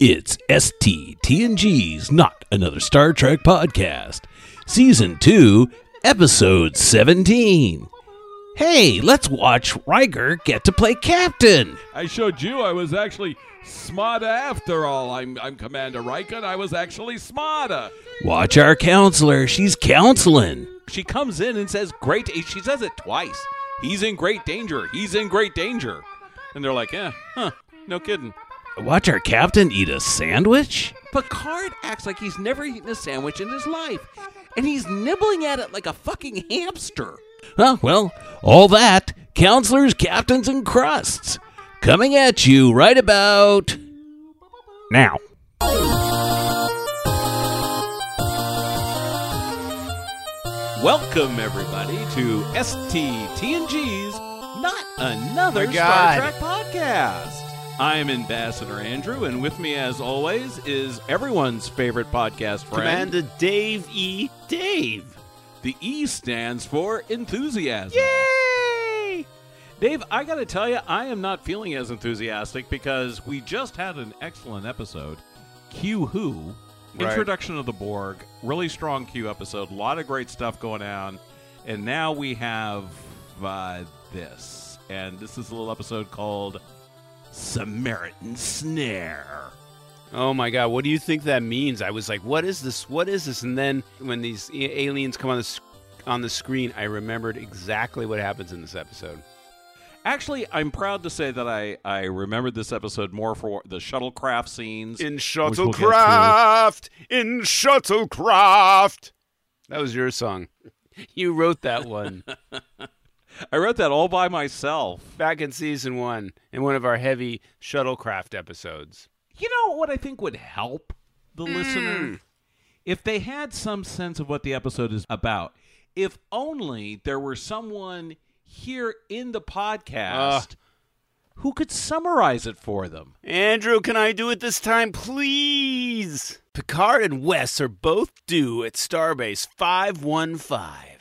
It's STTNG's Not Another Star Trek Podcast, Season 2, Episode 17. Hey, let's watch Riker get to play captain. I showed you I was actually smarter after all. I'm, I'm Commander Riker, and I was actually smarter. Watch our counselor. She's counseling. She comes in and says, Great. She says it twice. He's in great danger. He's in great danger. And they're like, Yeah, huh, no kidding. Watch our captain eat a sandwich. Picard acts like he's never eaten a sandwich in his life, and he's nibbling at it like a fucking hamster. Huh, well, all that, counselors, captains, and crusts, coming at you right about now. Welcome, everybody, to STTNG's Not Another My Star God. Trek Podcast. I'm Ambassador Andrew, and with me, as always, is everyone's favorite podcast friend. Commander Dave E. Dave. The E stands for enthusiasm. Yay! Dave, I got to tell you, I am not feeling as enthusiastic because we just had an excellent episode. Q Who, Right. introduction of the Borg, really strong Q episode, a lot of great stuff going on, and now we have uh, this, and this is a little episode called Samaritan Snare. Oh my God! What do you think that means? I was like, "What is this? What is this?" And then when these aliens come on the sc- on the screen, I remembered exactly what happens in this episode. Actually, I'm proud to say that I I remembered this episode more for the shuttlecraft scenes. In which we'll shuttlecraft, in shuttlecraft. That was your song. You wrote that one I wrote that all by myself. back in season one in one of our heavy shuttlecraft episodes. You know what I think would help the Hmm. listener? If they had some sense of what the episode is about. If only there were someone here in the podcast who could summarize it for them. Andrew, can I do it this time, please? Picard and Wes are both due at Starbase 515.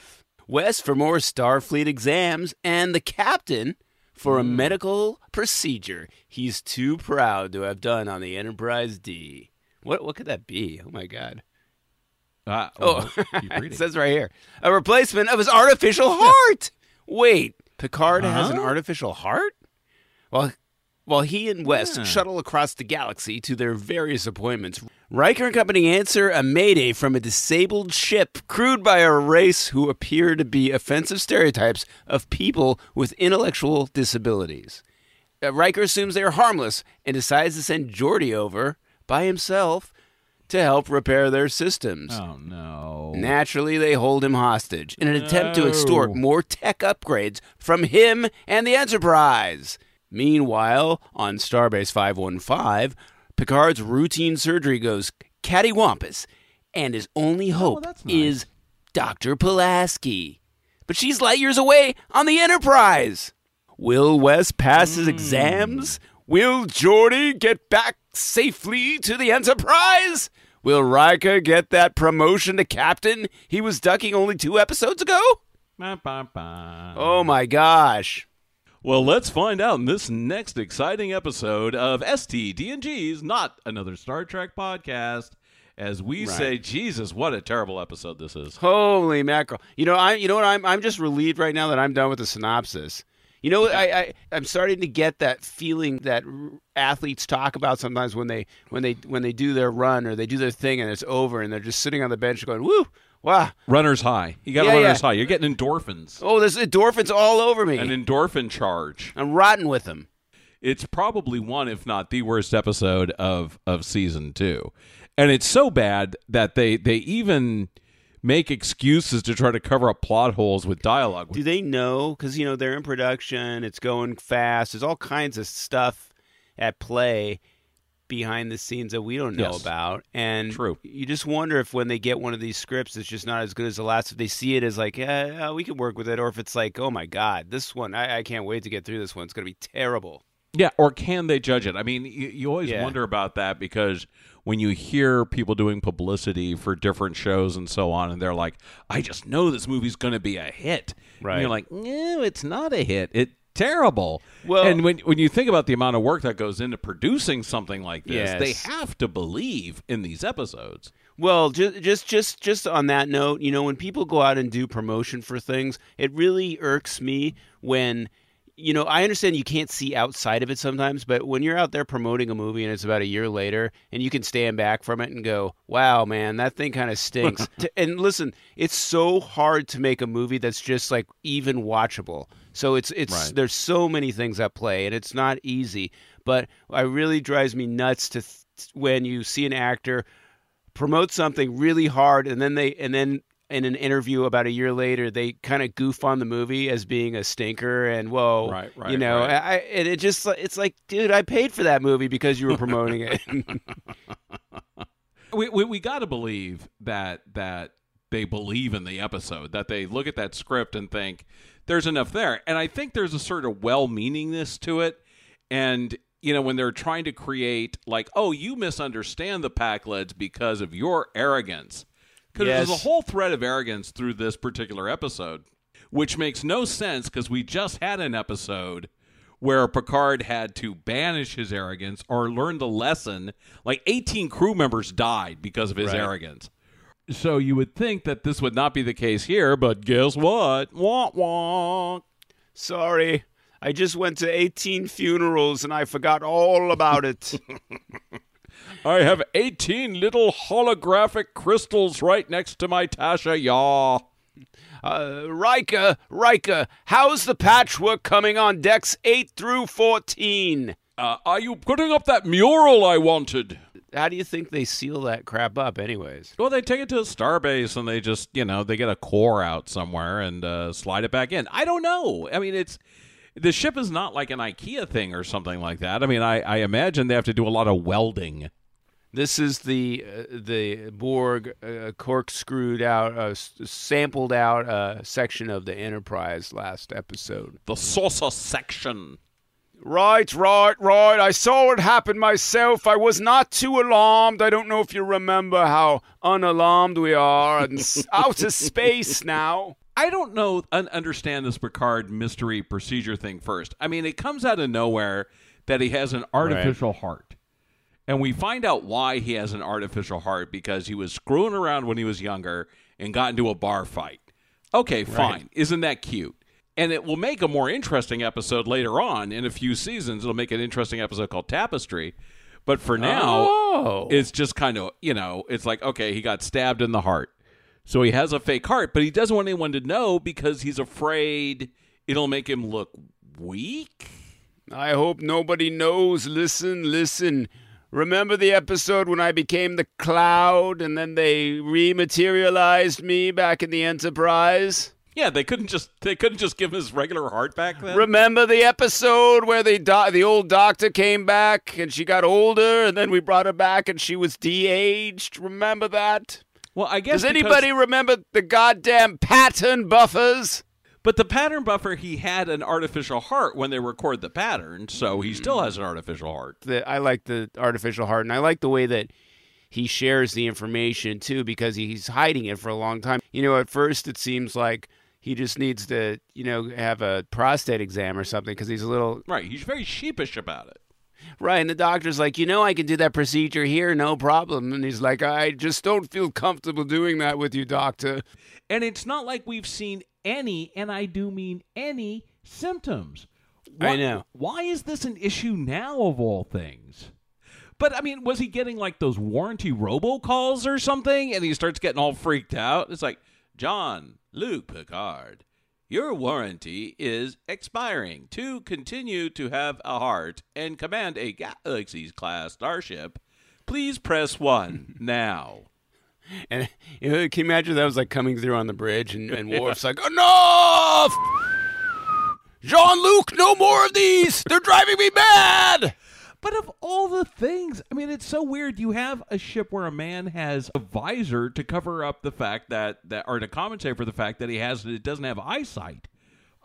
Wes for more Starfleet exams, and the captain for a medical procedure he's too proud to have done on the Enterprise D. What what could that be? Oh my god. Uh, Oh, well, keep it says right here a replacement of his artificial heart. Wait, Picard has an artificial heart? Well, while he and Wes Yeah. shuttle across the galaxy to their various appointments, Riker and company answer a mayday from a disabled ship crewed by a race who appear to be offensive stereotypes of people with intellectual disabilities. Uh, Riker assumes they are harmless and decides to send Geordi over by himself to help repair their systems. oh, no. Naturally, they hold him hostage in an attempt to extort more tech upgrades from him and the Enterprise. Meanwhile, on Starbase 515, Picard's routine surgery goes cattywampus, and his only oh, hope that's nice. is Dr. Pulaski. But she's light years away on the Enterprise. Will Wes pass his exams? Hmm. Will Geordi get back safely to the Enterprise? Will Riker get that promotion to captain he was ducking only two episodes ago? Ba, ba, ba. Oh my gosh. Well, let's find out in this next exciting episode of STTNG's Not Another Star Trek Podcast. As we Right. say, Jesus, what a terrible episode this is. Holy mackerel! You know, I you know what I'm I'm just relieved right now that I'm done with the synopsis. You know, I, I I'm starting to get that feeling that athletes talk about sometimes when they when they when they do their run or they do their thing and it's over and they're just sitting on the bench going, "Woo, wow, Runner's high. You got Yeah, a runner's yeah. high. You're getting endorphins. oh, there's endorphins all over me. An endorphin charge. I'm rotten with them." It's probably one, if not the worst episode of of season two, and it's so bad that they they even make excuses to try to cover up plot holes with dialogue. Do they know? Because you know they're in production. It's going fast. There's all kinds of stuff at play behind the scenes that we don't know Yes. about. And True. you just wonder if when they get one of these scripts, it's just not as good as the last. If they see it as like, yeah, yeah, we can work with it, or if it's like, oh my god, this one, I, I can't wait to get through this one. It's going to be terrible. Yeah, or can they judge it? I mean, you, you always Yeah. wonder about that because when you hear people doing publicity for different shows and so on, and they're like, "I just know this movie's going to be a hit," and Right. you're like, "No, it's not a hit. It terrible. Well- and when when you think about the amount of work that goes into producing something like this, Yes. they have to believe in these episodes. Well, just just just just on that note, you know, when people go out and do promotion for things, it really irks me when you know, I understand you can't see outside of it sometimes, but when you're out there promoting a movie and it's about a year later and you can stand back from it and go, "Wow, man, that thing kind of stinks." And listen, it's so hard to make a movie that's just like even watchable. So it's it's Right. there's so many things at play and it's not easy, but it really drives me nuts to th- when you see an actor promote something really hard and then they and then in an interview about a year later they kind of goof on the movie as being a stinker and whoa Right, right, you know right. I, and it just it's like dude i paid for that movie because you were promoting it we we, we got to believe that that they believe in the episode that they look at that script and think there's enough there and i think there's a sort of well-meaningness to it and you know when they're trying to create like oh you misunderstand the Pakleds because of your arrogance because there's a whole thread of arrogance through this particular episode which makes no sense because we just had an episode where Picard had to banish his arrogance or learn the lesson. Like 18 crew members died because of his Right. arrogance. So you would think that this would not be the case here, but guess what? Wah wah. sorry i just went to 18 funerals and i forgot all about it I have 18 little holographic crystals right next to my Tasha Yar. uh, Riker, Riker, how's the patchwork coming on decks 8 through 14? Uh, are you putting up that mural I wanted? How do you think they seal that crap up, anyways? Well, they take it to a starbase and they just, you know, they get a core out somewhere and uh, slide it back in. I don't know. I mean, it's the ship is not like an IKEA thing or something like that. I mean, I, I imagine they have to do a lot of welding. This is the uh, the Borg uh, corkscrewed out, uh, s- sampled out uh, section of the Enterprise last episode. The saucer section. Right, right, right. I saw it happen myself. I was not too alarmed. I don't know if you remember how unalarmed we are in s- outer space now. I don't know, un- understand this Picard mystery procedure thing first. I mean, it comes out of nowhere that he has an artificial heart. And we find out why he has an artificial heart because he was screwing around when he was younger and got into a bar fight. Okay, fine. Isn't that cute? And it will make a more interesting episode later on in a few seasons. It'll make an interesting episode called Tapestry. But for now, Oh. it's just kind of, you know, it's like, okay, he got stabbed in the heart. So he has a fake heart, but he doesn't want anyone to know because he's afraid it'll make him look weak. I hope nobody knows. Listen, listen. Remember the episode when I became the cloud and then they rematerialized me back in the Enterprise? Yeah, they couldn't just they couldn't just give him his regular heart back then. Remember the episode where the do- the old doctor came back and she got older and then we brought her back and she was de-aged? Remember that? well, I guess Does because- anybody remember the goddamn pattern buffers? But the pattern buffer, he had an artificial heart when they record the pattern, so he still has an artificial heart. the I like the artificial heart, and I like the way that he shares the information too, because he's hiding it for a long time. You know, at first it seems like he just needs to, you know, have a prostate exam or something because he's a little Right, he's very sheepish about it. right. And the doctor's like, you know, I can do that procedure here, no problem. And he's like, I just don't feel comfortable doing that with you, doctor. And it's not like we've seen any, and I do mean any, symptoms. Why, I know. Why is this an issue now, of all things? But I mean, was he getting like those warranty robocalls or something? And he starts getting all freaked out. It's like, Jean Luc Picard, your warranty is expiring. To continue to have a heart and command a Galaxy's class starship, please press one now. And you know, can you imagine that was like coming through on the bridge, and, and Worf's like, enough. Jean Luc, no more of these. They're driving me mad. But of all the things, I mean, it's so weird. You have a ship where a man has a visor to cover up the fact that, that or to compensate for the fact that he has it doesn't have eyesight.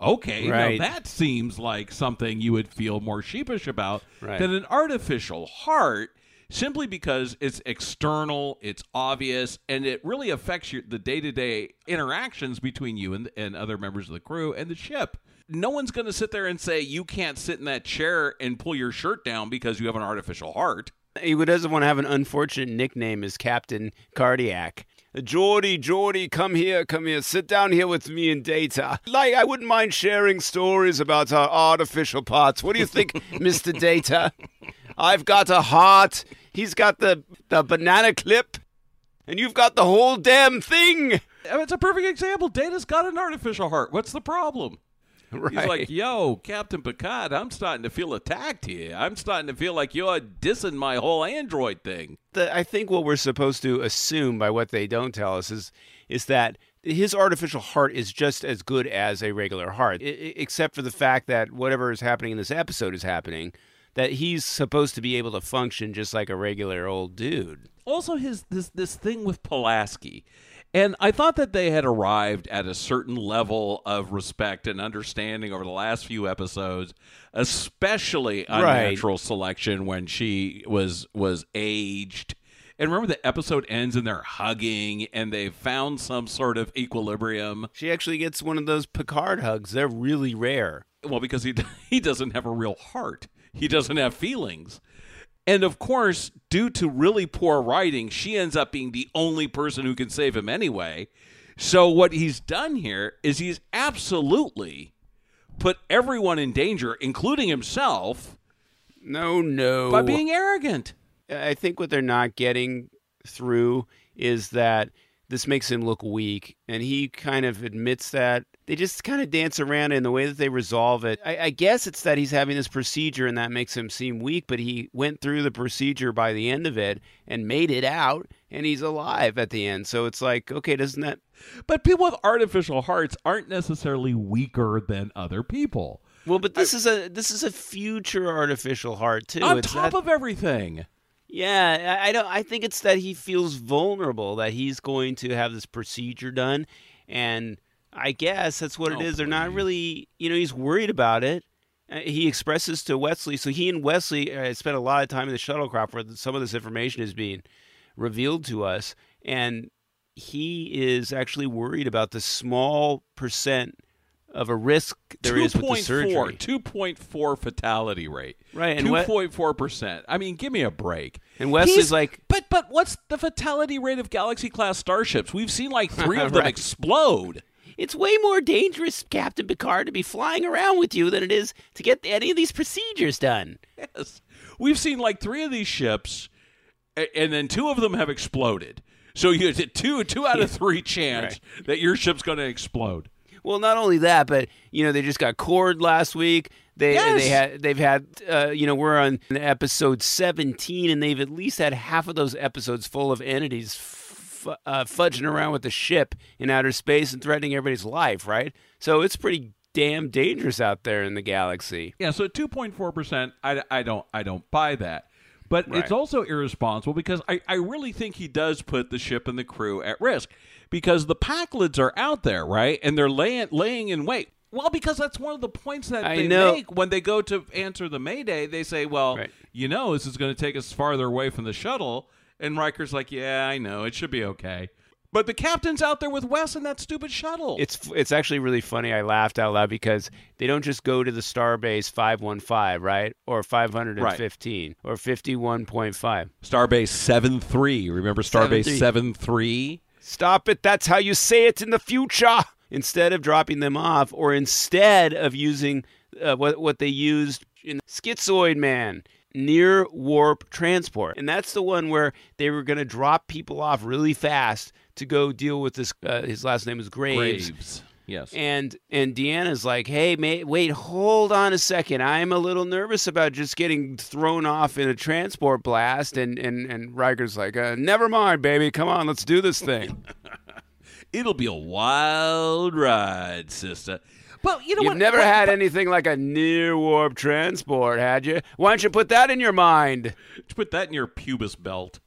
Okay, Right. now that seems like something you would feel more sheepish about Right. than an artificial heart, simply because it's external, it's obvious, and it really affects your the day to day interactions between you and and other members of the crew and the ship. No one's going to sit there and say you can't sit in that chair and pull your shirt down because you have an artificial heart. He doesn't want to have an unfortunate nickname as Captain Cardiac. Geordi, Geordi, come here, come here, sit down here with me and Data. Like, I wouldn't mind sharing stories about our artificial parts. What do you think, Mr. Data? I've got a heart. He's got the, the banana clip. And you've got the whole damn thing. I mean, it's a perfect example. Data's got an artificial heart. What's the problem? Right. He's like, yo, Captain Picard, I'm starting to feel attacked here. I'm starting to feel like you're dissing my whole android thing. the, I think what we're supposed to assume by what they don't tell us is is that his artificial heart is just as good as a regular heart, I- except for the fact that whatever is happening in this episode is happening. That he's supposed to be able to function just like a regular old dude. also his this this thing with Pulaski. And I thought that they had arrived at a certain level of respect and understanding over the last few episodes, especially on Right. natural selection when she was was aged. And remember the episode ends and they're hugging and they've found some sort of equilibrium. She actually gets one of those Picard hugs. They're really rare. Well, because he he doesn't have a real heart. He doesn't have feelings. And of course, due to really poor writing, she ends up being the only person who can save him anyway. So what he's done here is he's absolutely put everyone in danger, including himself, No, no. by being arrogant. I think what they're not getting through is that this makes him look weak, and he kind of admits that. They just kind of dance around it in the way that they resolve it. I, I guess it's that he's having this procedure and that makes him seem weak, but he went through the procedure by the end of it and made it out, and he's alive at the end. So it's like, okay, doesn't that But people with artificial hearts aren't necessarily weaker than other people. well? But this is a this is a future artificial heart too. On It's top not- of everything. Yeah, I I don't. I think it's that he feels vulnerable that he's going to have this procedure done, and I guess that's what it Oh, is. They're not really, you know, he's worried about it. Uh, He expresses to Wesley, so he and Wesley uh, spent a lot of time in the shuttlecraft where some of this information is being revealed to us, and he is actually worried about the small percent of a risk there is with the surgery. 2.4 fatality rate. Right, and 2.4%. I mean, give me a break. And Wesley's He's- like- But but what's the fatality rate of Galaxy class starships? We've seen like 3 of them Right. explode. It's way more dangerous, Captain Picard, to be flying around with you than it is to get any of these procedures done. Yes. We've seen like 3 of these ships and then two of them have exploded. So you a two two out of 3 chance that your ship's going to explode. Well, not only that, but you know they just got cord last week. They Yes. they had they've had uh, you know we're on episode seventeen, and they've at least had half of those episodes full of entities f- uh, fudging around with the ship in outer space and threatening everybody's life. Right, so it's pretty damn dangerous out there in the galaxy. Yeah, so 2.4%, I, I don't I don't buy that. But Right. it's also irresponsible because I, I really think he does put the ship and the crew at risk because the Pakleds are out there, right? And they're laying laying in wait. Well, because that's one of the points that I they know. make when they go to answer the Mayday. They say, "Well, Right. you know, this is going to take us farther away from the shuttle." And Riker's like, "Yeah, I know. It should be okay." But the captain's out there with Wes in that stupid shuttle. It's it's actually really funny. I laughed out loud because they don't just go to the Starbase 515, right? Or 515 or 51.5. Starbase seven three. Remember Starbase 7-3. Stop it. That's how you say it in the future. Instead of dropping them off, or instead of using uh, what, what they used in Schizoid Man, near warp transport. And that's the one where they were going to drop people off really fast to go deal with this. Uh, his last name is Graves. Graves. Yes. And and Deanna's like, hey, mate, wait, hold on a second. I'm a little nervous about just getting thrown off in a transport blast. And and and Riker's like, uh, never mind, baby. Come on, let's do this thing. It'll be a wild ride, sister. But you know You've what? never what- had anything like a near warp transport, had you? Why don't you put that in your mind? Put that in your pubis belt.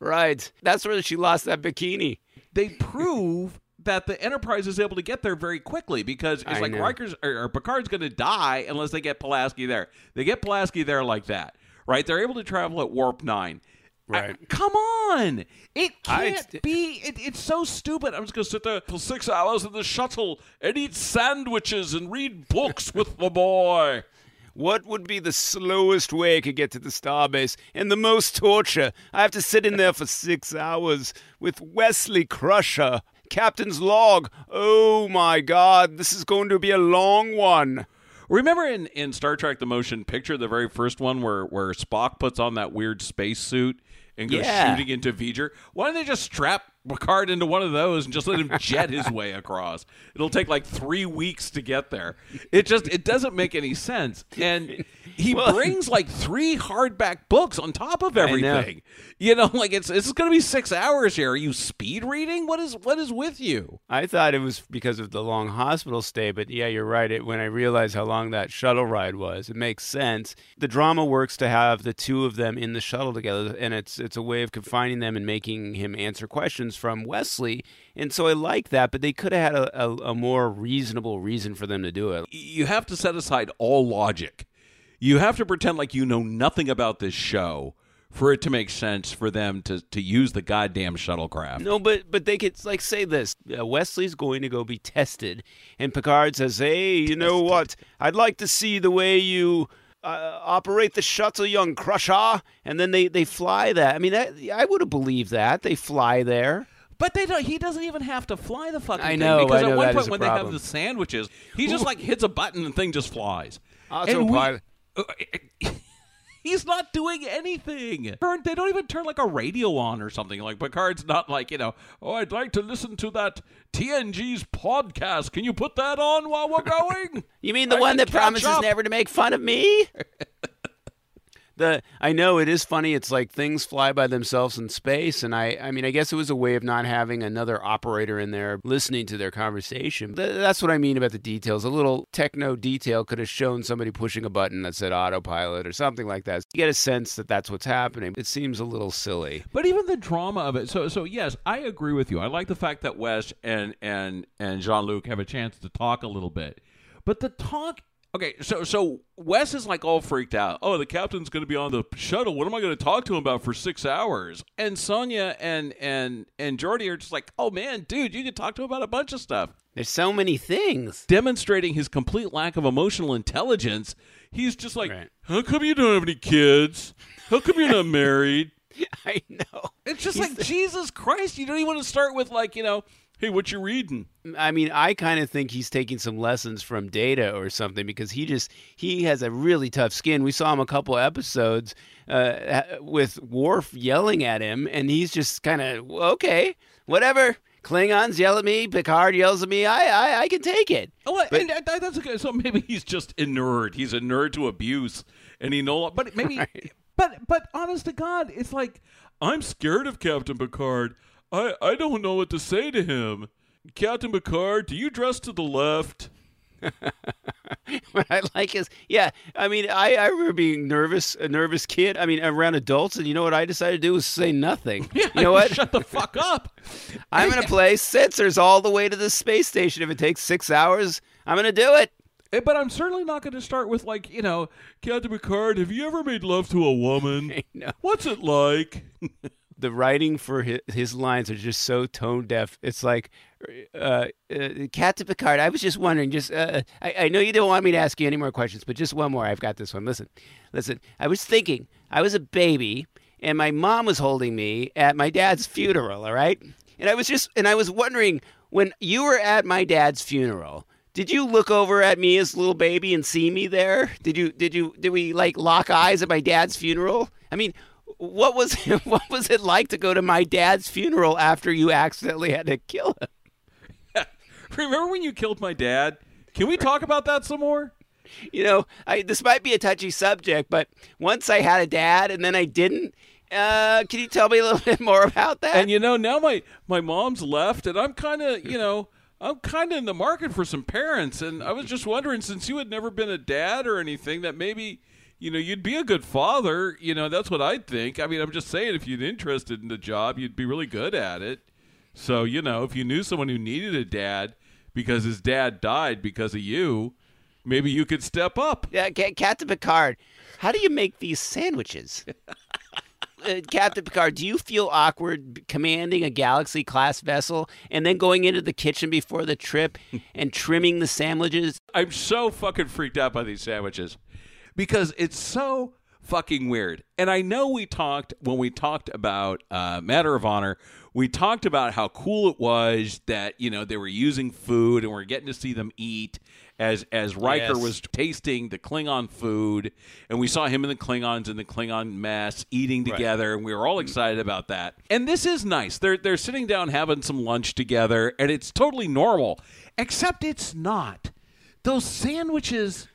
Right. That's where she lost that bikini. They prove that the Enterprise is able to get there very quickly because it's I like know. Riker's or, or Picard's going to die unless they get Pulaski there. They get Pulaski there like that, right? They're able to travel at warp nine. Right. come on. It can't be. It, it's so stupid. I'm just going to sit there for six hours in the shuttle and eat sandwiches and read books with the boy. What would be the slowest way I could get to the starbase and the most torture? I have to sit in there for six hours with Wesley Crusher, Captain's log. Oh my God, this is going to be a long one. Remember in, in Star Trek The Motion Picture, the very first one where, where Spock puts on that weird space suit and go Yeah. shooting into V'ger? Why don't they just strap Picard into one of those and just let him jet his way across? It'll take like three weeks to get there. It just it doesn't make any sense. And he brings like three hardback books on top of know. everything. You know, like it's it's going to be six hours here. Are you speed reading? What is what is with you? I thought it was because of the long hospital stay, but yeah, you're right. It, when I realized how long that shuttle ride was, it makes sense. The drama works to have the two of them in the shuttle together, and it's it's a way of confining them and making him answer questions from Wesley. And so I like that, but they could have had a, a, a more reasonable reason for them to do it. you have to set aside all logic. You have to pretend like you know nothing about this show for it to make sense for them to, to use the goddamn shuttlecraft. No, but but they could like say this. Uh, Wesley's going to go be tested, and Picard says, "Hey, you know what? I'd like to see the way you." Uh, operate the shuttle, young Crusher, and then they, they fly that. I mean, that, I would have believed that they fly there. But they don't. He doesn't even have to fly the fucking I thing because I know at one point is a when they have the sandwiches, he just like hits a button and the thing just flies. Autopilot. And we- He's not doing anything. They don't even turn like a radio on or something. Like Picard's not like, you know, oh, I'd like to listen to that TNG's podcast. Can you put that on while we're going? You mean the I one that promises up. never to make fun of me? the I know it is funny. It's like things fly by themselves in space, and I I mean I guess it was a way of not having another operator in there listening to their conversation. Th- that's what I mean about the details. A little techno detail could have shown somebody pushing a button that said autopilot or something like that. You get a sense that that's what's happening. It seems a little silly. But even the drama of it. So so yes, I agree with you. I like the fact that Wes and and and Jean Luc have a chance to talk a little bit. But the talk. Okay, so so Wes is like all freaked out. Oh, the captain's going to be on the shuttle. What am I going to talk to him about for six hours? And Sonya and and and Geordi are just like, oh man, dude, you can talk to him about a bunch of stuff. There's so many things. Demonstrating his complete lack of emotional intelligence, he's just like, Right. how come you don't have any kids? How come you're not married? I know. It's just He's like the- Jesus Christ. You don't even want to start with like you know, hey, what you reading? I mean, I kind of think he's taking some lessons from Data or something because he just he has a really tough skin. We saw him a couple episodes uh, with Worf yelling at him, and he's just kind of okay, whatever. Klingons yell at me, Picard yells at me. I I, I can take it. Oh, But- and that, that's okay. So maybe he's just inured. He's inured to abuse, and he no. But maybe, but but honest to God, it's like I'm scared of Captain Picard. I I don't know what to say to him. Captain Picard, do you dress to the left? what I like is, yeah. I mean, I, I remember being nervous, a nervous kid. I mean, around adults, and you know what I decided to do was say nothing. Yeah, you know what? Shut the fuck up. I'm gonna play sensors all the way to the space station. If it takes six hours, I'm gonna do it. Eh, But I'm certainly not going to start with like you know, Captain Picard. Have you ever made love to a woman? What's it like? The writing for his, his lines are just so tone deaf. It's like, uh, uh, Captain Picard. I was just wondering. Just, uh, I, I know you don't want me to ask you any more questions, but just one more. I've got this one. Listen, listen. I was thinking. I was a baby, and my mom was holding me at my dad's funeral. All right, and I was just, and I was wondering when you were at my dad's funeral. Did you look over at me as a little baby and see me there? Did you did you did we like lock eyes at my dad's funeral? I mean, what was what was it like to go to my dad's funeral after you accidentally had to kill him? Remember when you killed my dad? Can we talk about that some more? You know, I, this might be a touchy subject, but once I had a dad and then I didn't. Uh, can you tell me a little bit more about that? And you know, now my my mom's left, and I'm kind of you know. I'm kind of in the market for some parents, and I was just wondering, since you had never been a dad or anything, that maybe, you know, you'd be a good father. You know, that's what I'd think. I mean, I'm just saying, if you're interested in the job, you'd be really good at it. So, you know, if you knew someone who needed a dad because his dad died because of you, maybe you could step up. Yeah, Ca- Captain Picard, how do you make these sandwiches? uh, Captain Picard, do you feel awkward commanding a Galaxy class vessel and then going into the kitchen before the trip and trimming the sandwiches? I'm so fucking freaked out by these sandwiches because it's so fucking weird. And I know we talked when we talked about uh, Matter of Honor. We talked about how cool it was that you know they were using food and we're getting to see them eat as as Riker Yes. was tasting the Klingon food, and we saw him and the Klingons in the Klingon mess eating together, and we were all excited about that. And this is nice. They're they're sitting down having some lunch together, and it's totally normal, except it's not. Those sandwiches,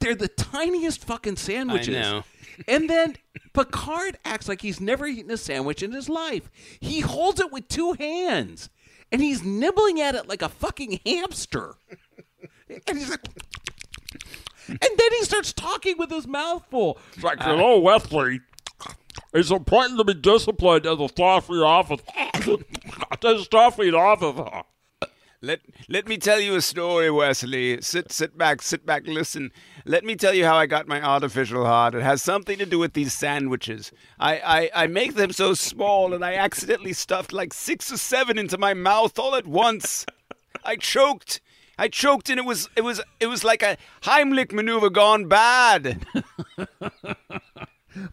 they're the tiniest fucking sandwiches. know. And then Picard acts like he's never eaten a sandwich in his life. He holds it with two hands, and he's nibbling at it like a fucking hamster. And he's like, and then he starts talking with his mouth full. It's like, uh, hello, Wesley. It's important to be disciplined as a Starfleet officer. as a Starfleet officer. Let let me tell you a story, Wesley. Sit sit back, sit back, listen. Let me tell you how I got my artificial heart. It has something to do with these sandwiches. I, I, I make them so small and I accidentally stuffed like six or seven into my mouth all at once. I choked. I choked and it was it was it was like a Heimlich maneuver gone bad.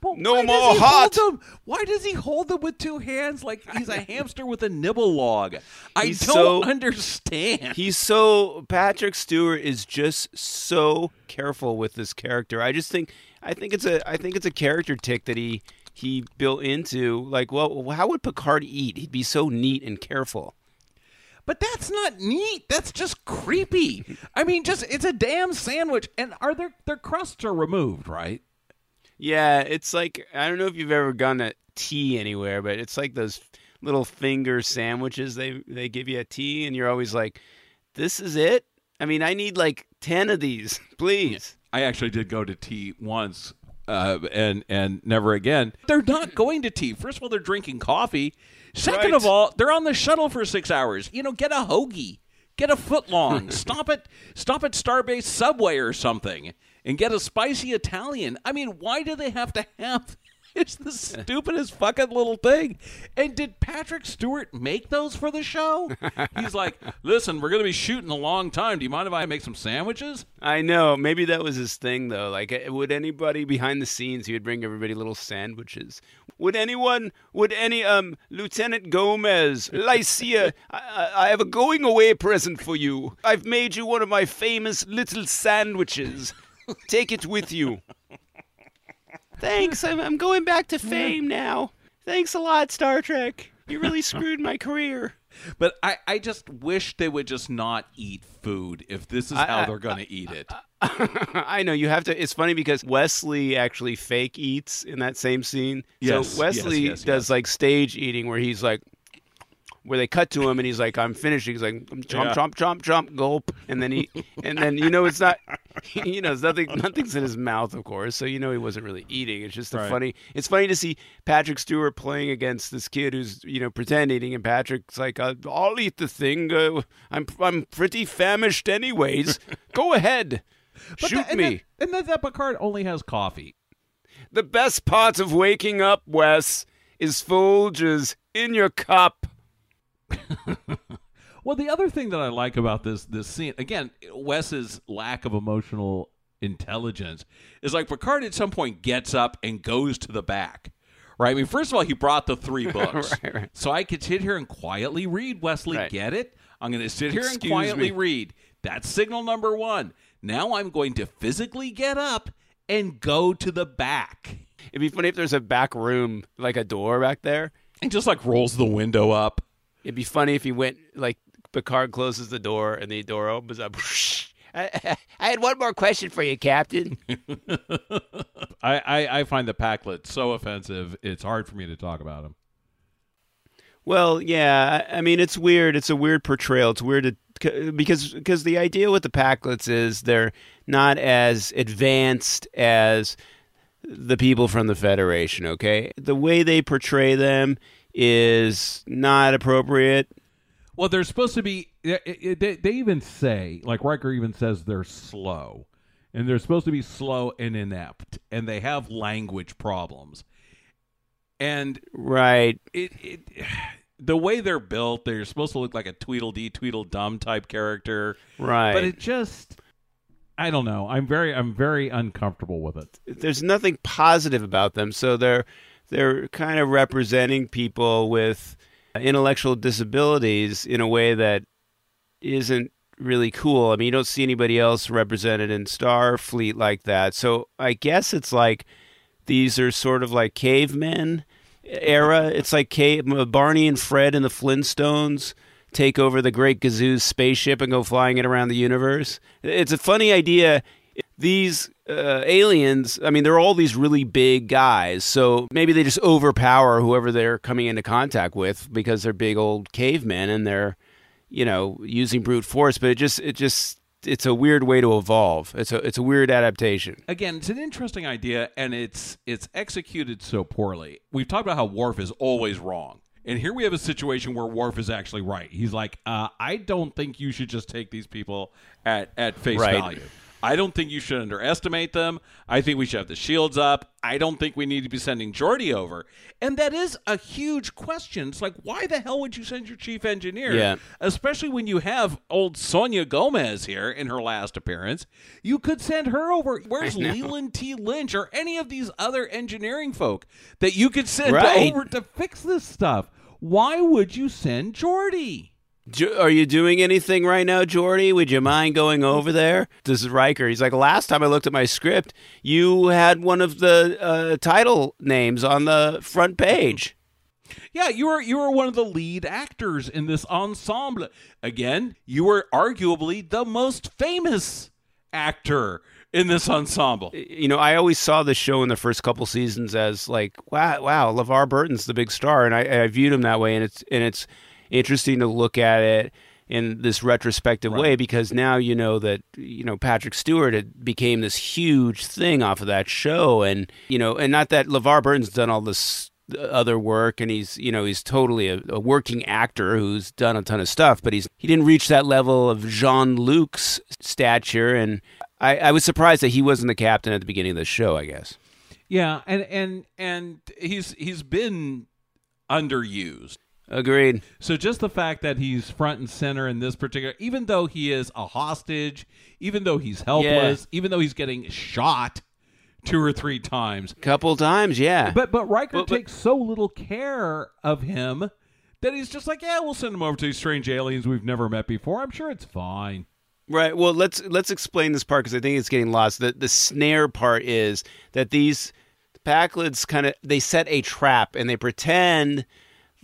But No why does more he hot. hold them- Why does he hold them with two hands like he's a hamster with a nibble log? I He's don't so- understand. He's so Patrick Stewart is just so careful with this character. I just think I think it's a I think it's a character tick that he he built into like well how would Picard eat? He'd be so neat and careful. But that's not neat. That's just creepy. I mean, just it's a damn sandwich, and are their their crusts are removed, right? Yeah, it's like I don't know if you've ever gone to tea anywhere, but it's like those little finger sandwiches they they give you at tea, and you're always like, "This is it." I mean, I need like ten of these, please. I actually did go to tea once, uh, and and never again. They're not going to tea. First of all, they're drinking coffee. Second Right. of all, they're on the shuttle for six hours. You know, get a hoagie, get a footlong, stop at stop at Starbase Subway or something, and get a spicy Italian. I mean, why do they have to have? It's the stupidest fucking little thing. And did Patrick Stewart make those for the show? He's like, listen, we're going to be shooting a long time. Do you mind if I make some sandwiches? I know. Maybe that was his thing, though. Like, uh, would anybody behind the scenes, he would bring everybody little sandwiches. Would anyone, would any, um, Lieutenant Gomez, Lycia, I- I have a going away present for you. I've made you one of my famous little sandwiches. Take it with you. Thanks. I'm, I'm going back to fame now. Thanks a lot, Star Trek. You really screwed my career. But I, I just wish they would just not eat food if this is how I- they're going to eat it. I know you have to. It's funny because Wesley actually fake eats in that same scene. Yes, so Wesley yes, yes, does like stage eating where he's like, where they cut to him and he's like, "I'm finishing." He's like, "Chomp, Yeah. chomp, chomp, chomp, gulp," and then he, and then you know it's not, you know, it's nothing, nothing's in his mouth, of course. So you know he wasn't really eating. It's just a Right. funny. It's funny to see Patrick Stewart playing against this kid who's you know pretend eating, and Patrick's like, "Uh, "I'll eat the thing. Uh, I'm I'm pretty famished anyways. Go ahead." But Shoot the- and me. Then, and then that Picard only has coffee. The best part of waking up, Wes, is Folgers in your cup. Well, the other thing that I like about this this scene, again, Wes's lack of emotional intelligence is like Picard at some point gets up and goes to the back. Right? I mean, first of all, he brought the three books. Right, right. So I could sit here and quietly read, Wesley. Right. Get it? I'm going to sit here and quietly me. read. That's signal number one. Now I'm going to physically get up and go to the back. It'd be funny if there's a back room, like a door back there. And just like rolls the window up. It'd be funny if he went, like, Picard closes the door and the door opens up. I, I had one more question for you, Captain. I, I, I find the Pakled so offensive, it's hard for me to talk about him. Well, yeah, I I mean it's weird. It's a weird portrayal. It's weird to, because because the idea with the Pakleds is they're not as advanced as the people from the Federation. Okay, the way they portray them is not appropriate. Well, they're supposed to be. They, they even say, like Riker even says, they're slow, and they're supposed to be slow and inept, and they have language problems. and Right. it, it the way they're built, they're supposed to look like a Tweedledee Tweedledum type character, Right. But it just I don't know. I'm very I'm very uncomfortable with it. there's nothing positive about them. So they're they're kind of representing people with intellectual disabilities in a way that isn't really cool. I mean, you don't see anybody else represented in Starfleet like that. So I guess it's like these are sort of like cavemen era. It's like cave, Barney and Fred and the Flintstones take over the Great Gazoo's spaceship and go flying it around the universe. It's a funny idea. These uh, aliens, I mean, they're all these really big guys. So maybe they just overpower whoever they're coming into contact with because they're big old cavemen and they're, you know, using brute force. But it just, it just, it's a weird way to evolve. It's a, it's a weird adaptation. again, it's an interesting idea, and it's it's executed so poorly. We've talked about how Worf is always wrong, and here we have a situation where Worf is actually right. He's like, uh, I don't think you should just take these people at at face Right. value. I don't think you should underestimate them. I think we should have the shields up. I don't think we need to be sending Geordi over. And that is a huge question. It's like, why the hell would you send your chief engineer? Yeah. especially when you have old Sonya Gomez here in her last appearance. You could send her over. Where's Leland T. Lynch or any of these other engineering folk that you could send Right. over to fix this stuff? Why would you send Geordi? Are you doing anything right now, Geordi? Would you mind going over there? This is Riker. He's like, last time I looked at my script, you had one of the uh, title names on the front page. Yeah, you were you were one of the lead actors in this ensemble. Again, you were arguably the most famous actor in this ensemble. You know, I always saw this show in the first couple seasons as like, wow, wow, LeVar Burton's the big star, and I, I viewed him that way, and it's and it's interesting to look at it in this retrospective way because now you know that you know Patrick Stewart had became this huge thing off of that show, and you know, and not that LeVar Burton's done all this other work and he's you know he's totally a, a working actor who's done a ton of stuff but he's he didn't reach that level of jean-luc's stature. And I, I was surprised that he wasn't the captain at the beginning of the show i guess. Yeah, and and and he's he's been underused. Agreed So just the fact that he's front and center in this particular, even though he is a hostage, even though he's helpless, even though he's getting shot two or three times, couple times yeah but but Riker But- but- takes so little care of him that he's just like, yeah, we'll send him over to these strange aliens we've never met before. I'm sure it's fine. Right. Well, let's let's explain this part because I think it's getting lost. The the snare part is that these Pakleds kind of they set a trap and they pretend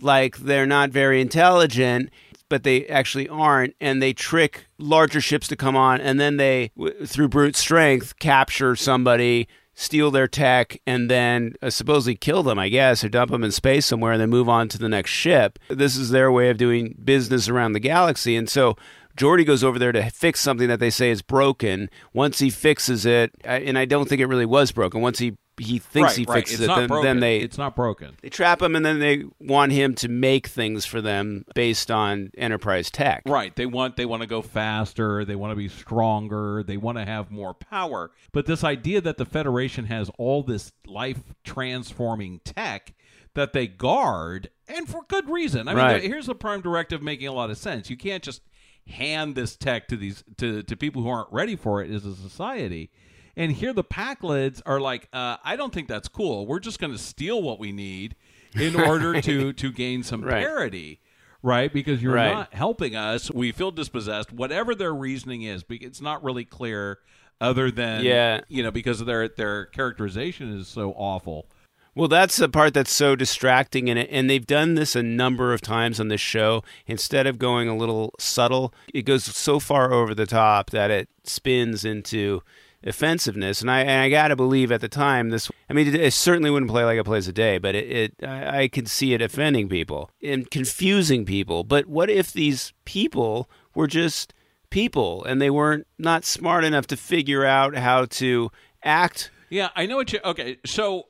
like they're not very intelligent, but they actually aren't, and they trick larger ships to come on, and then they w- through brute strength capture somebody. Steal their tech and then uh, supposedly kill them, I guess, or dump them in space somewhere and then move on to the next ship. This is their way of doing business around the galaxy. And so Geordi goes over there to fix something that they say is broken. Once he fixes it, and I don't think it really was broken. Once he he thinks right, he right. fixes it's it, then, then they it's not broken. they trap him, and then they want him to make things for them based on Enterprise tech. Right. They want they want to go faster, they want to be stronger, they want to have more power. But this idea that the Federation has all this life transforming tech that they guard and for good reason. I mean, Right. here's the prime directive making a lot of sense. You can't just hand this tech to these to to people who aren't ready for it as a society. And here the Pakleds are like, uh, I don't think that's cool. We're just going to steal what we need in order to to gain some Right. parity right? Because you're Right. not helping us. We feel dispossessed. Whatever their reasoning is, it's not really clear. Other than Yeah. you know, because their their characterization is so awful. Well, that's the part that's so distracting in it. And they've done this a number of times on this show. Instead of going a little subtle, it goes so far over the top that it spins into offensiveness. And I, and I got to believe at the time, this, I mean, it, it certainly wouldn't play like it plays today, but it, it I, I could see it offending people and confusing people. But what if these people were just people and they weren't not smart enough to figure out how to act Yeah, I know what you. Okay, so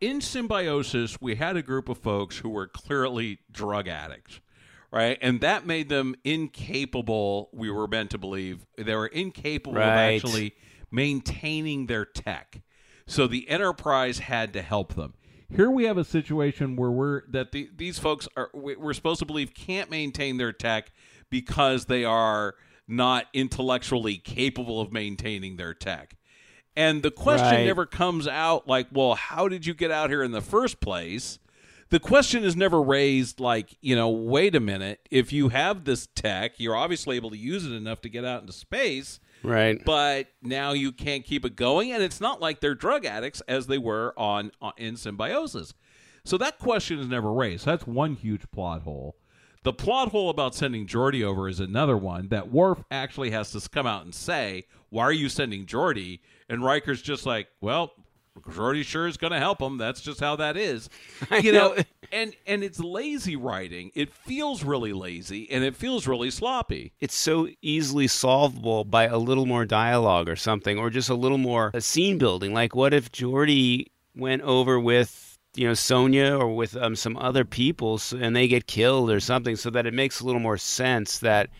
in symbiosis, we had a group of folks who were clearly drug addicts, right? And that made them incapable. We were meant to believe they were incapable Right. of actually maintaining their tech. So the Enterprise had to help them. Here we have a situation where we're that the, these folks are we- we're supposed to believe can't maintain their tech because they are not intellectually capable of maintaining their tech. And the question Right. never comes out like, well, how did you get out here in the first place? The question is never raised like, you know, wait a minute, if you have this tech, you're obviously able to use it enough to get out into space Right. but now you can't keep it going and it's not like they're drug addicts as they were on, on in symbiosis so that question is never raised that's one huge plot hole the plot hole about sending Geordi over is another one that Worf actually has to come out and say, "Why are you sending Geordi?" And Riker's just like, "Well, Geordi sure is going to help him. That's just how that is." You know, know. and and it's lazy writing. It feels really lazy and it feels really sloppy. it's so easily solvable by a little more dialogue or something, or just a little more uh, scene building. Like, what if Jordy went over with you know Sonya or with um, some other people, s and they get killed or something, so that it makes a little more sense that.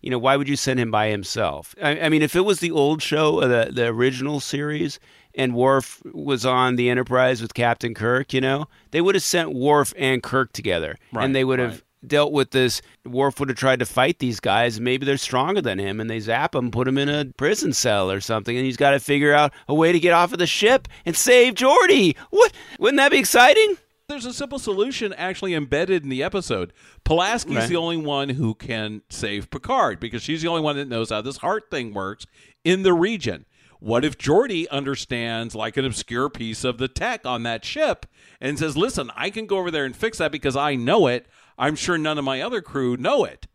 You know, why would you send him by himself? I, I mean, if it was the old show, uh, the the original series, and Worf was on the Enterprise with Captain Kirk, you know, they would have sent Worf and Kirk together, Right, and they would have right. dealt with this. Worf would have tried to fight these guys. Maybe they're stronger than him, and they zap him, put him in a prison cell or something, and he's got to figure out a way to get off of the ship and save Geordi. What? Wouldn't that be exciting? There's a simple solution actually embedded in the episode. Pulaski's Right. the only one who can save Picard because she's the only one that knows how this heart thing works in the region. What if Geordi understands like an obscure piece of the tech on that ship and says, "Listen, I can go over there and fix that because I know it. I'm sure none of my other crew know it.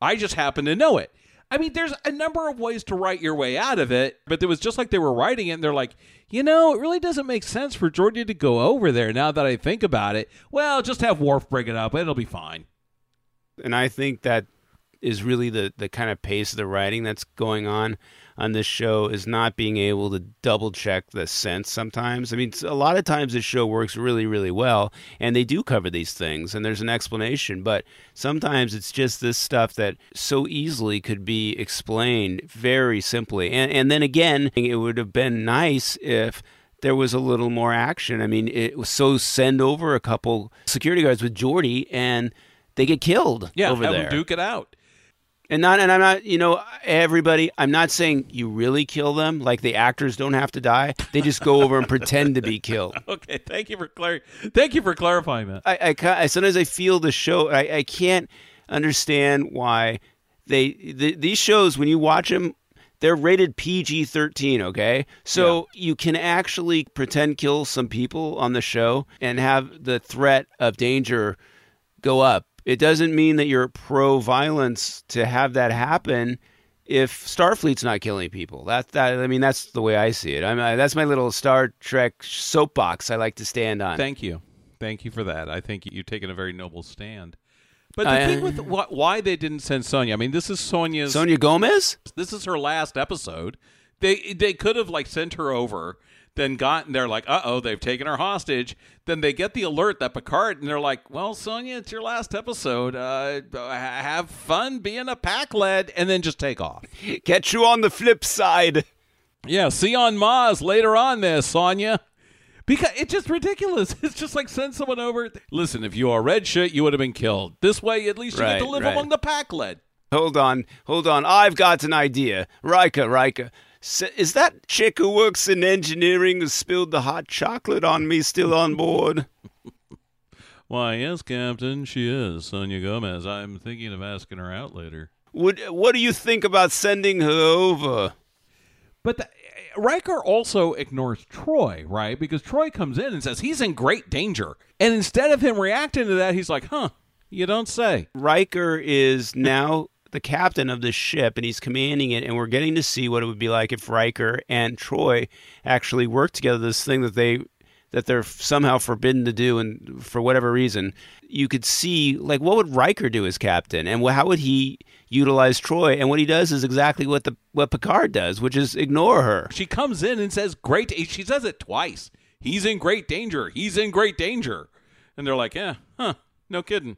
I just happen to know it." I mean, there's a number of ways to write your way out of it, but it was just like they were writing it, and they're like, you know, it really doesn't make sense for Geordi to go over there. Now that I think about it, well, just have Worf bring it up, it'll be fine. And I think that is really the the kind of pace of the writing that's going on on this show is not being able to double check the sense sometimes. I mean, a lot of times this show works really, really well, and they do cover these things, and there's an explanation. But sometimes it's just this stuff that so easily could be explained very simply. And and then again, it would have been nice if there was a little more action. I mean, it was so send over a couple security guards with Geordi and they get killed Yeah, over have there. them duke it out. And not, and I'm not, you know, everybody. I'm not saying you really kill them. Like the actors don't have to die. They just go over and pretend to be killed. Okay, thank you for clar- Thank you for clarifying that. I, I, I sometimes I feel the show. I, I can't understand why they th- these shows when you watch them. They're rated PG 13, okay? So you can actually pretend kill some people on the show and have the threat of danger go up. It doesn't mean that you're pro violence to have that happen if Starfleet's not killing people. That that I mean that's the way I see it. I mean that's my little Star Trek soapbox I like to stand on. Thank you, thank you for that. I think you've taken a very noble stand. But the I- thing uh, with wh- why they didn't send Sonya, I mean, this is Sonya's. Sonya Gomez? this is her last episode. They they could have like sent her over, then gotten they're like, uh oh, they've taken her hostage. Then they get the alert that Picard, and they're like, well, Sonya, it's your last episode. Uh, have fun being a Pakled, and then just take off. Catch you on the flip side. Yeah, see you on Mars later on, there, Sonya. Because it's just ridiculous. It's just like send someone over. Listen, if you are red shit, you would have been killed. This way, at least you get to live right. among the pack lead. Hold on, hold on. I've got an idea. Rika, Rika. S- Is that chick who works in engineering who spilled the hot chocolate on me still on board? Why, yes, Captain, she is Sonya Gomez. I'm thinking of asking her out later. Would, what do you think about sending her over? But the, Riker also ignores Troi, right? Because Troi comes in and says he's in great danger. And instead of him reacting to that, he's like, huh, you don't say. Riker is now the captain of the ship and he's commanding it and we're getting to see what it would be like if Riker and Troi actually worked together this thing that they that they're somehow forbidden to do and for whatever reason you could see like what would Riker do as captain and how would he utilize Troi and what he does is exactly what the what Picard does which is ignore her She comes in and says, great. Eh, she says it twice. He's in great danger. He's in great danger. And they're like, yeah, huh, no kidding.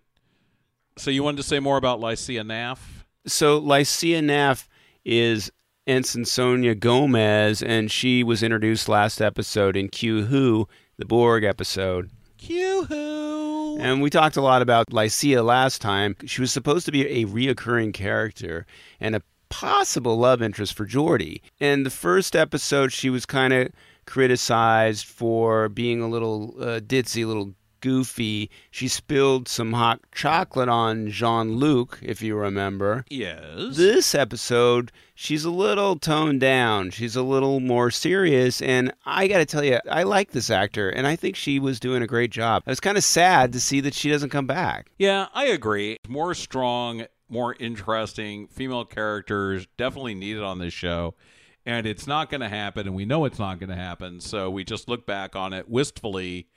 So you wanted to say more about Lycia Naff? So Lycia Naff is Ensign Sonya Gomez, and she was introduced last episode in Q Who, the Borg episode. Yoo-hoo. And we talked a lot about Lycia last time. She was supposed to be a reoccurring character and a possible love interest for Geordi. In the first episode, she was kind of criticized for being a little uh, ditzy, a little goofy. She spilled some hot chocolate on Jean Luc, if you remember. yes. This episode, she's a little toned down. She's a little more serious. And I got to tell you, I like this actor, and I think she was doing a great job. I was kind of sad to see that she doesn't come back. Yeah, I agree. More strong, more interesting female characters definitely needed on this show. And it's not going to happen, and we know it's not going to happen. So we just look back on it wistfully.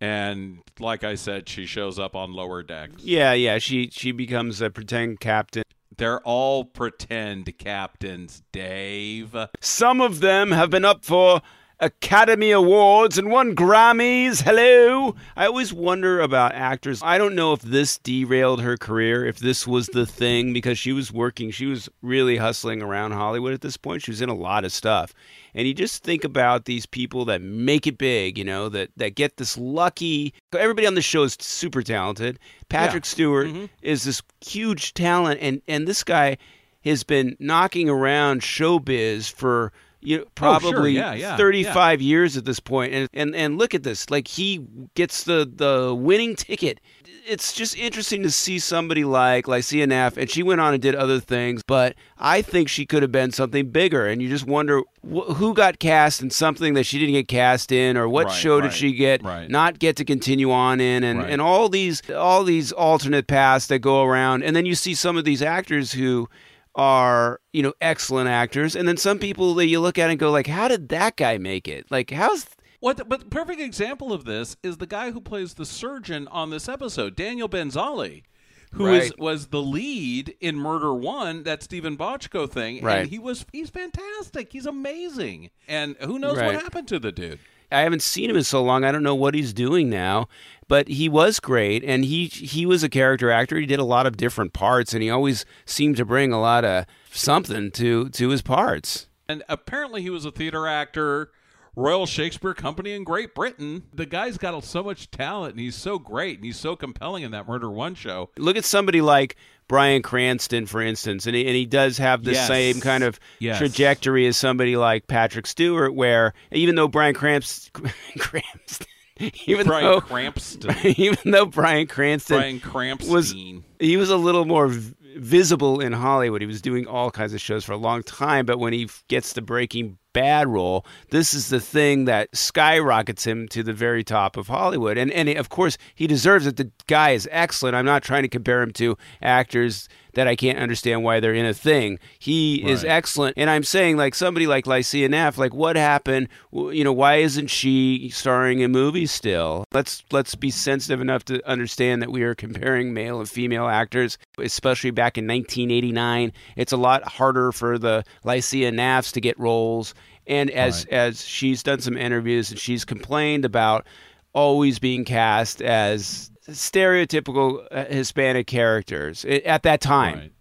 And like I said, she shows up on lower decks. Yeah, yeah. She she becomes a pretend captain. They're all pretend captains, Dave. Some of them have been up for Academy Awards and won Grammys. Hello. I always wonder about actors. I don't know if this derailed her career, if this was the thing, because she was working, she was really hustling around Hollywood at this point. She was in a lot of stuff. And you just think about these people that make it big, you know, that, that get this lucky. Everybody on the show is super talented. Patrick Stewart mm-hmm. is this huge talent, and, and this guy has been knocking around showbiz for you know, Oh, sure. probably Yeah, yeah, 35 years at this point and, and and look at this like he gets the the winning ticket it's just interesting to see somebody like Lycia Naff, and she went on and did other things, but I think she could have been something bigger. And you just wonder wh- who got cast in something that she didn't get cast in, or what Right, show did right, she get right. not get to continue on in, and, and all these all these alternate paths that go around. And then you see some of these actors who are you know excellent actors, and then some people that you look at and go like, how did that guy make it? Like how's What? But the perfect example of this is the guy who plays the surgeon on this episode, Daniel Benzali, who is Right. was the lead in Murder One, that Steven Bochco thing, Right. and he was he's fantastic, he's amazing, and who knows Right. what happened to the dude? I haven't seen him in so long. I don't know what he's doing now, but he was great, and he he was a character actor. He did a lot of different parts, and he always seemed to bring a lot of something to to his parts. And apparently, he was a theater actor, Royal Shakespeare Company in Great Britain. The guy's got so much talent, and he's so great, and he's so compelling in that Murder One show. Look at somebody like Bryan Cranston, for instance, and he, and he does have the Yes. same kind of Yes. trajectory as somebody like Patrick Stewart, where even though Brian Cramps, Cranston, even Brian though Crampston. even though Bryan Cranston Brian Crampstein. was he was a little more v- visible in Hollywood. He was doing all kinds of shows for a long time, but when he gets the Breaking Bad role, this is the thing that skyrockets him to the very top of Hollywood. And and of course, he deserves it. The guy is excellent. I'm not trying to compare him to actors that I can't understand why they're in a thing. He is excellent. And I'm saying like somebody like Lycia Naff, like what happened? You know, why isn't she starring in movies still? Let's let's be sensitive enough to understand that we are comparing male and female actors, especially back in 1989. It's a lot harder for the Lycia Naffs to get roles. And as as she's done some interviews and she's complained about always being cast as stereotypical uh, Hispanic characters at that time. Right.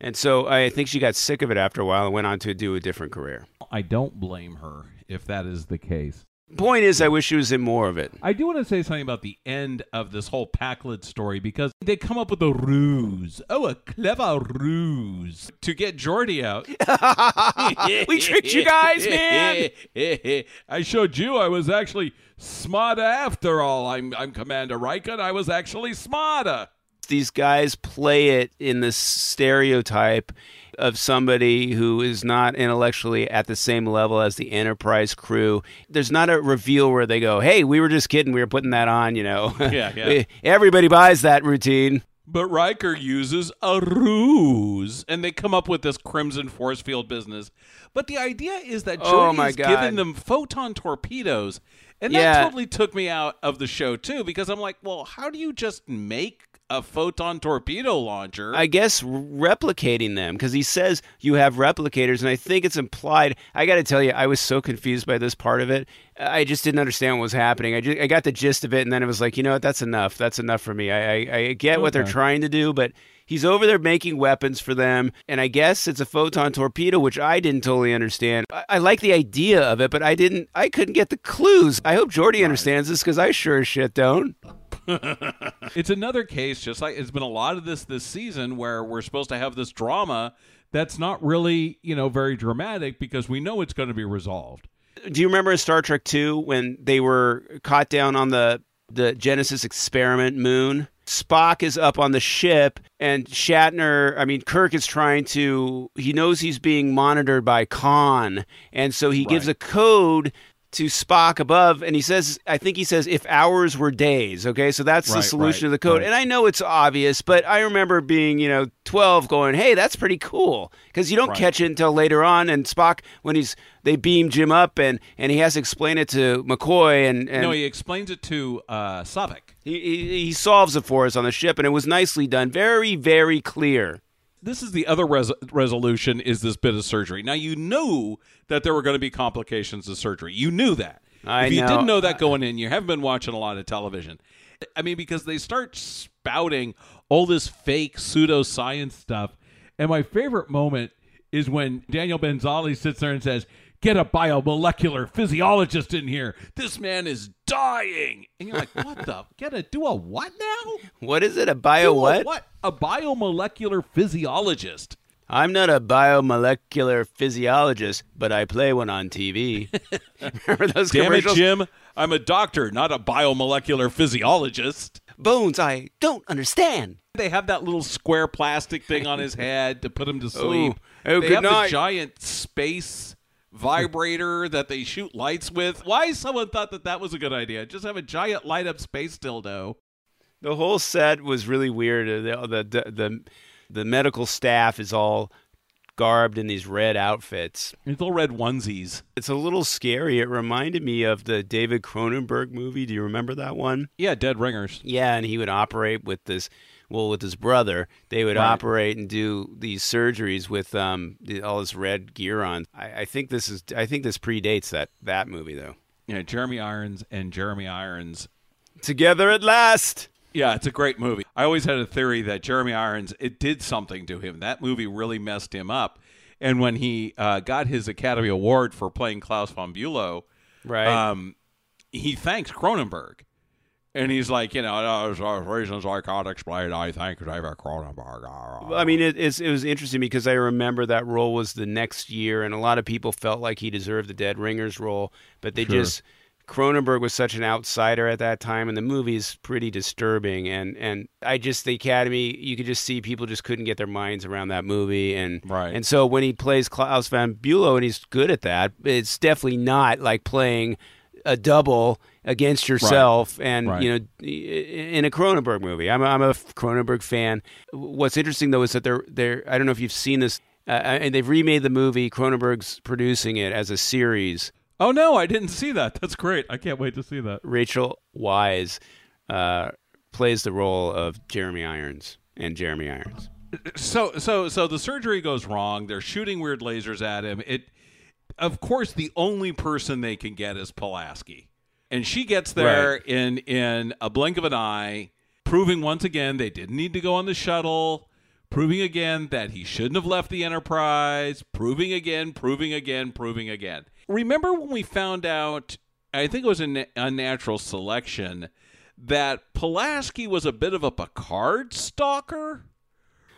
And so I think she got sick of it after a while and went on to do a different career. I don't blame her if that is the case. Point is, I wish she was in more of it. I do want to say something about the end of this whole Pakled story because they come up with a ruse. Oh, a clever ruse to get Geordi out. we tricked you guys, man. I showed you I was actually smarter after all. I'm I'm Commander Riker. I was actually smarter. These guys play it in this stereotype of somebody who is not intellectually at the same level as the Enterprise crew. There's not a reveal where they go, "Hey, we were just kidding. We were putting that on." You know, Yeah, yeah. Everybody buys that routine. But Riker uses a ruse, and they come up with this Crimson Force Field business. But the idea is that Oh, Geordi's my God. giving them photon torpedoes, and that Yeah. totally took me out of the show too, because I'm like, well, how do you just make a photon torpedo launcher? I guess replicating them because he says you have replicators, and I think it's implied. I got to tell you, I was so confused by this part of it. I just didn't understand what was happening. I just, I got the gist of it, and then it was like, you know what? That's enough. That's enough for me. I I, I get what they're trying to do, but he's over there making weapons for them, and I guess it's a photon torpedo, which I didn't totally understand. I, I like the idea of it, but I didn't. I couldn't get the clues. I hope Geordi understands this because I sure as shit don't. It's another case, just like it's been a lot of this this season, where we're supposed to have this drama that's not really, you know, very dramatic because we know it's going to be resolved. Do you remember in Star Trek Two when they were caught down on the the Genesis experiment moon? Spock is up on the ship, and Shatner, I mean, Kirk is trying to, he knows he's being monitored by Khan, and so he gives a code to Spock above, and he says, I think he says, if hours were days. Okay, so that's the solution right, of the code. right. And I know it's obvious, but I remember being, you know, 12 going, hey, that's pretty cool. Because you don't Right. catch it until later on. And Spock, when he's, they beam Jim up and, and he has to explain it to McCoy, and, and no, he explains it to uh, Saavik. he, he, he solves it for us on the ship, and it was nicely done. Very, very clear. This is the other res- resolution is this bit of surgery. Now you knew that there were going to be complications of surgery. You knew that. I if you know. didn't know that going in, you haven't been watching a lot of television. I mean, because they start spouting all this fake pseudoscience stuff. And my favorite moment is when Daniel Benzali sits there and says, Get a biomolecular physiologist in here. This man is dying. And you're like, what the? Get a do a what now? What is it? A bio Do a what? What? A biomolecular physiologist. I'm not a biomolecular physiologist, but I play one on TV. Remember those Damn it. Jim. I'm a doctor, not a biomolecular physiologist. Bones, I don't understand. They have that little square plastic thing on his head to put him to sleep. Oh, oh they good have night. the giant space vibrator that they shoot lights with. Why someone thought that that was a good idea? Just have a giant light up space dildo. The whole set was really weird. Uh, The, the the the medical staff is all garbed in these red outfits. It's all red onesies. It's a little scary. It reminded me of the David Cronenberg movie. Do you remember that one? Yeah, dead ringers. Yeah, and he would operate with this. Well, with his brother, they would Right. operate and do these surgeries with um all this red gear on. I, I think this is. I think this predates that that movie though. Yeah, Jeremy Irons and Jeremy Irons Together at last. Yeah, it's a great movie. I always had a theory that Jeremy Irons it did something to him. That movie really messed him up. And when he uh, got his Academy Award for playing Klaus von Bülow, Right. um, he thanks Cronenberg, and he's like, you know, there's uh, reasons I can't explain. I thank David Cronenberg. I mean, it, it's, it was interesting because I remember that role was the next year, and a lot of people felt like he deserved the Dead Ringers role, but they Sure. just Cronenberg was such an outsider at that time, and the movie's pretty disturbing. And and I just the Academy, you could just see people just couldn't get their minds around that movie, and Right. And so when he plays Klaus van Bülow, and he's good at that, it's definitely not like playing a double against yourself and Right. you know in a Cronenberg movie. I'm a, I'm a Cronenberg fan. What's interesting though is that they're they're I don't know if you've seen this uh, and they've remade the movie. Cronenberg's producing it as a series. oh no, I didn't see that. That's great. I can't wait to see that. Rachel Weisz uh, plays the role of Jeremy Irons and Jeremy Irons. so so so the surgery goes wrong they're shooting weird lasers at him it of course the only person they can get is Pulaski and she gets there Right. in in a blink of an eye proving once again they didn't need to go on the shuttle proving again that he shouldn't have left the enterprise proving again proving again proving again remember when we found out i think it was an unnatural selection that Pulaski was a bit of a Picard stalker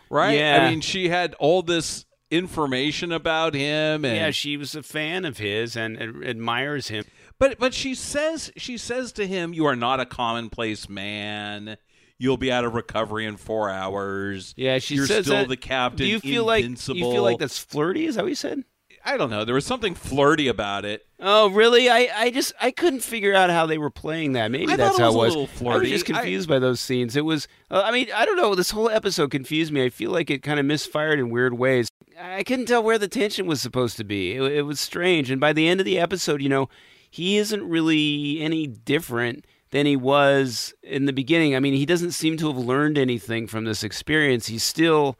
right? Yeah. I mean, she had all this information about him, and yeah, she was a fan of his and ad- admires him. but but she says she says to him, "You are not a commonplace man. You'll be out of recovery in four hours. Yeah, she you're says still that- the captain. Do you feel like you feel like that's flirty? Is that what you said? I don't know. There was something flirty about it. Oh, really? I, I just I couldn't figure out how they were playing that. Maybe I that's it how was a was. little I was flirty. just I- confused by those scenes. It was. Uh, I mean, I don't know. This whole episode confused me. I feel like it kind of misfired in weird ways. I couldn't tell where the tension was supposed to be. It, it was strange. And by the end of the episode, you know, he isn't really any different than he was in the beginning. I mean, he doesn't seem to have learned anything from this experience. He's still,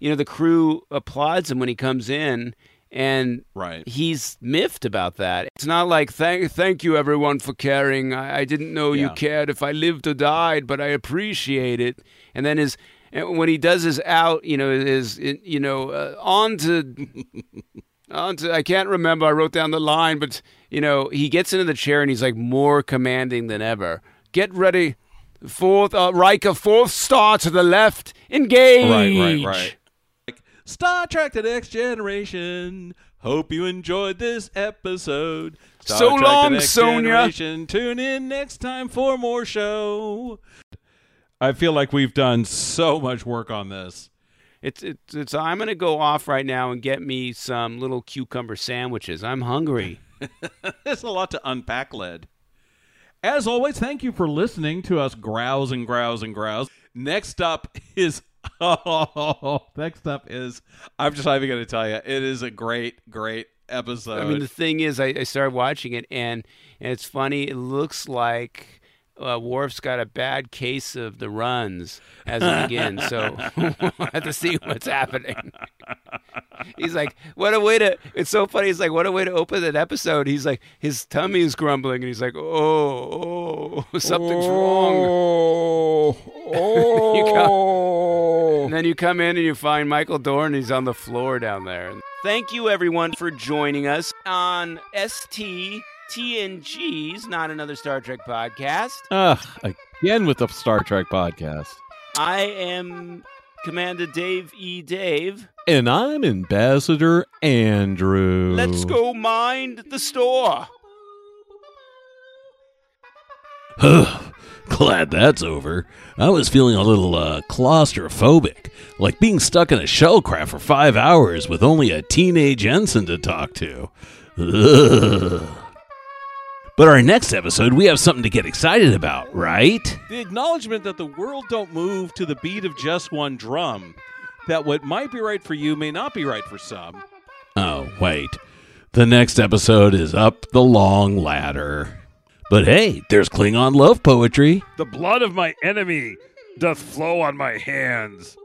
you know, the crew applauds him when he comes in. And Right. he's miffed about that. It's not like thank thank you everyone for caring. I, I didn't know you cared if I lived or died, but I appreciate it. And then his and when he does his out, you know, is you know uh, on to on to I can't remember. I wrote down the line, but you know, he gets into the chair and he's like more commanding than ever. Get ready, fourth uh, Riker, fourth star to the left, engage. Right, right, right. Like, Star Trek: The Next Generation. Hope you enjoyed this episode. Star So Trek: The long, Next Sonya. Generation. Tune in next time for more show. I feel like we've done so much work on this. It's, it's it's I'm gonna go off right now and get me some little cucumber sandwiches. I'm hungry. There's a lot to unpack, Led. As always, thank you for listening to us grouse and grouse and grouse. Next up is oh, next up is I'm just not even going to tell you. It is a great, great episode. I mean, the thing is, I, I started watching it, and and it's funny. It looks like uh, Worf's got a bad case of the runs as it begins. so we'll have to see what's happening. He's like, what a way to! It's so funny. He's like, what a way to open an episode. He's like, his tummy is grumbling, and he's like, oh, oh, something's wrong. Oh, You go- And then you come in and you find Michael Dorn. He's on the floor down there. Thank you, everyone, for joining us on ST TNG's Not Another Star Trek podcast. Ugh, again with the Star Trek podcast. I am Commander Dave E. Dave. And I'm Ambassador Andrew. Let's go mind the store. Glad that's over. I was feeling a little uh, claustrophobic, like being stuck in a shellcraft for five hours with only a teenage ensign to talk to. Ugh. But our next episode, we have something to get excited about, right? the acknowledgement that the world don't move to the beat of just one drum. That what might be right for you may not be right for some. Oh, wait. The next episode is Up the Long Ladder. But hey, there's Klingon love poetry. The blood of my enemy doth flow on my hands.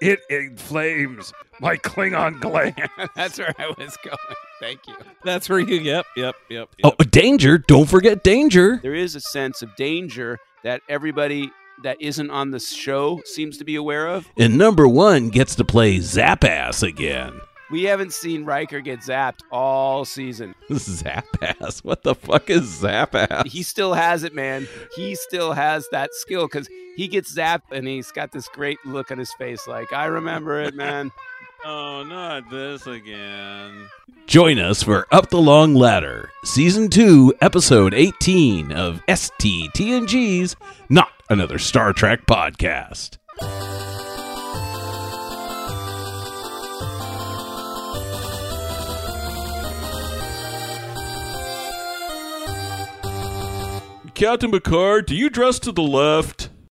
It inflames my Klingon gland. That's where I was going. Thank you. That's where you. Yep, yep, yep. Oh, danger! Don't forget danger. There is a sense of danger that everybody that isn't on the show seems to be aware of. And number one gets to play Zapass again. We haven't seen Riker get zapped all season. Zapass. What the fuck is Zapass? He still has it, man. He still has that skill because he gets zapped and he's got this great look on his face like, I remember it, man. Oh, not this again. Join us for Up the Long Ladder, Season 2, Episode 18 of STTNG's Not Another Star Trek Podcast. Captain Picard, do you dress to the left?